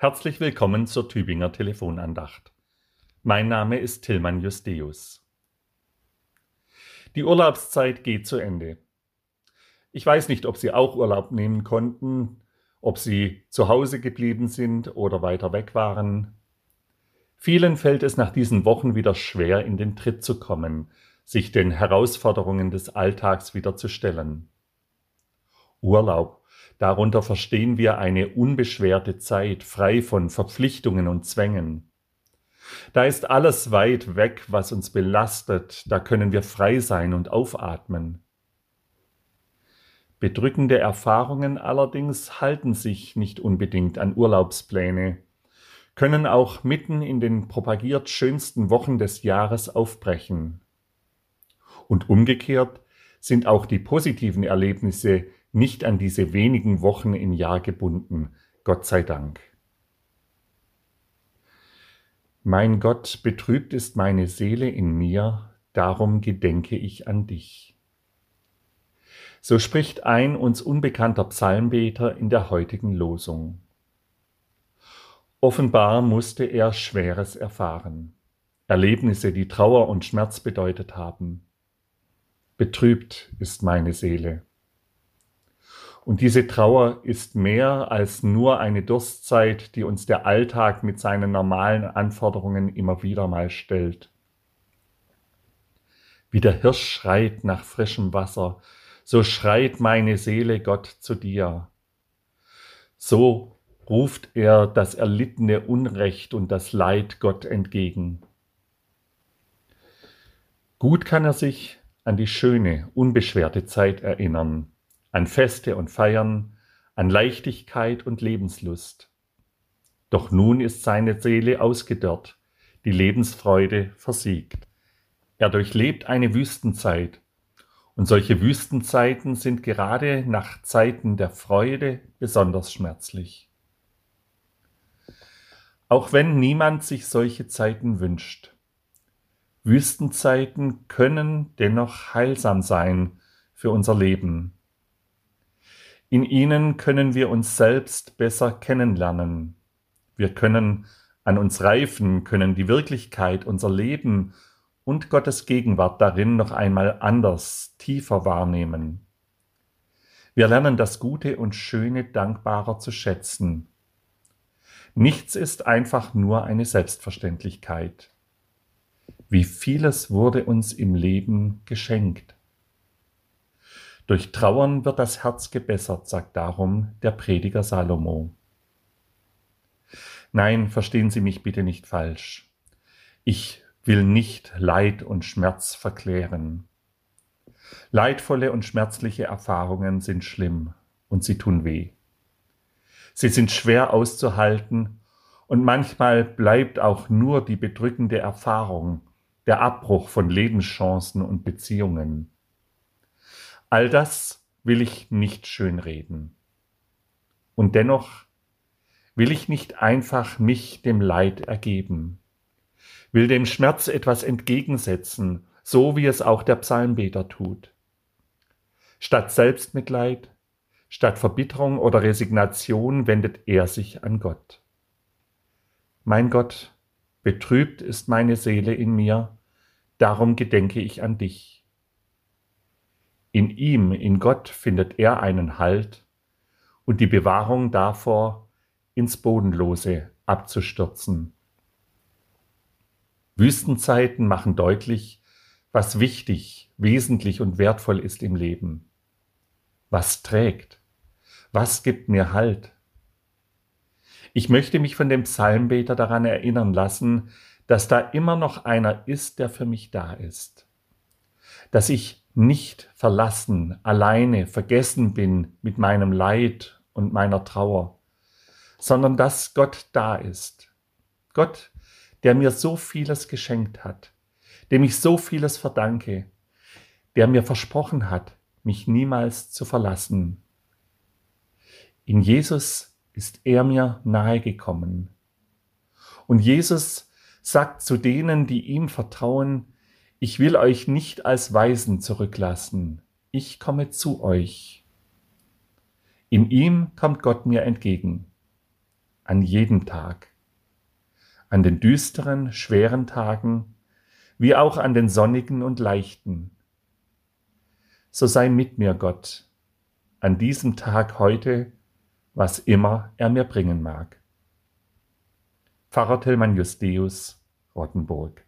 Herzlich willkommen zur Tübinger Telefonandacht. Mein Name ist Tillmann Justeus. Die Urlaubszeit geht zu Ende. Ich weiß nicht, ob Sie auch Urlaub nehmen konnten, ob Sie zu Hause geblieben sind oder weiter weg waren. Vielen fällt es nach diesen Wochen wieder schwer, in den Tritt zu kommen, sich den Herausforderungen des Alltags wieder zu stellen. Urlaub Darunter verstehen wir eine unbeschwerte Zeit, frei von Verpflichtungen und Zwängen. Da ist alles weit weg, was uns belastet, da können wir frei sein und aufatmen. Bedrückende Erfahrungen allerdings halten sich nicht unbedingt an Urlaubspläne, können auch mitten in den propagiert schönsten Wochen des Jahres aufbrechen. Und umgekehrt sind auch die positiven Erlebnisse nicht an diese wenigen Wochen im Jahr gebunden, Gott sei Dank. Mein Gott, betrübt ist meine Seele in mir, darum gedenke ich an dich. So spricht ein uns unbekannter Psalmbeter in der heutigen Losung. Offenbar musste er Schweres erfahren, Erlebnisse, die Trauer und Schmerz bedeutet haben. Betrübt ist meine Seele. Und diese Trauer ist mehr als nur eine Durstzeit, die uns der Alltag mit seinen normalen Anforderungen immer wieder mal stellt. Wie der Hirsch schreit nach frischem Wasser, so schreit meine Seele Gott zu dir. So ruft er das erlittene Unrecht und das Leid Gott entgegen. Gut kann er sich an die schöne, unbeschwerte Zeit erinnern, an Feste und Feiern, an Leichtigkeit und Lebenslust. Doch nun ist seine Seele ausgedörrt, die Lebensfreude versiegt. Er durchlebt eine Wüstenzeit, und solche Wüstenzeiten sind gerade nach Zeiten der Freude besonders schmerzlich. Auch wenn niemand sich solche Zeiten wünscht. Wüstenzeiten können dennoch heilsam sein für unser Leben. In ihnen können wir uns selbst besser kennenlernen. Wir können an uns reifen, können die Wirklichkeit, unser Leben und Gottes Gegenwart darin noch einmal anders, tiefer wahrnehmen. Wir lernen das Gute und Schöne dankbarer zu schätzen. Nichts ist einfach nur eine Selbstverständlichkeit. Wie vieles wurde uns im Leben geschenkt. Durch Trauern wird das Herz gebessert, sagt darum der Prediger Salomo. Nein, verstehen Sie mich bitte nicht falsch. Ich will nicht Leid und Schmerz verklären. Leidvolle und schmerzliche Erfahrungen sind schlimm und sie tun weh. Sie sind schwer auszuhalten und manchmal bleibt auch nur die bedrückende Erfahrung, der Abbruch von Lebenschancen und Beziehungen. All das will ich nicht schönreden. Und dennoch will ich nicht einfach mich dem Leid ergeben, will dem Schmerz etwas entgegensetzen, so wie es auch der Psalmbeter tut. Statt Selbstmitleid, statt Verbitterung oder Resignation wendet er sich an Gott. Mein Gott, betrübt ist meine Seele in mir, darum gedenke ich an dich. In ihm, in Gott findet er einen Halt und die Bewahrung davor, ins Bodenlose abzustürzen. Wüstenzeiten machen deutlich, was wichtig, wesentlich und wertvoll ist im Leben. Was trägt? Was gibt mir Halt? Ich möchte mich von dem Psalmbeter daran erinnern lassen, dass da immer noch einer ist, der für mich da ist. Dass ich nicht verlassen, alleine, vergessen bin mit meinem Leid und meiner Trauer, sondern dass Gott da ist. Gott, der mir so vieles geschenkt hat, dem ich so vieles verdanke, der mir versprochen hat, mich niemals zu verlassen. In Jesus ist er mir nahegekommen. Und Jesus sagt zu denen, die ihm vertrauen, ich will euch nicht als Weisen zurücklassen, ich komme zu euch. In ihm kommt Gott mir entgegen. an jedem Tag, an den düsteren, schweren Tagen, wie auch an den sonnigen und leichten. So sei mit mir, Gott, an diesem Tag heute, was immer er mir bringen mag. Pfarrer Tillmann Justeus, Rottenburg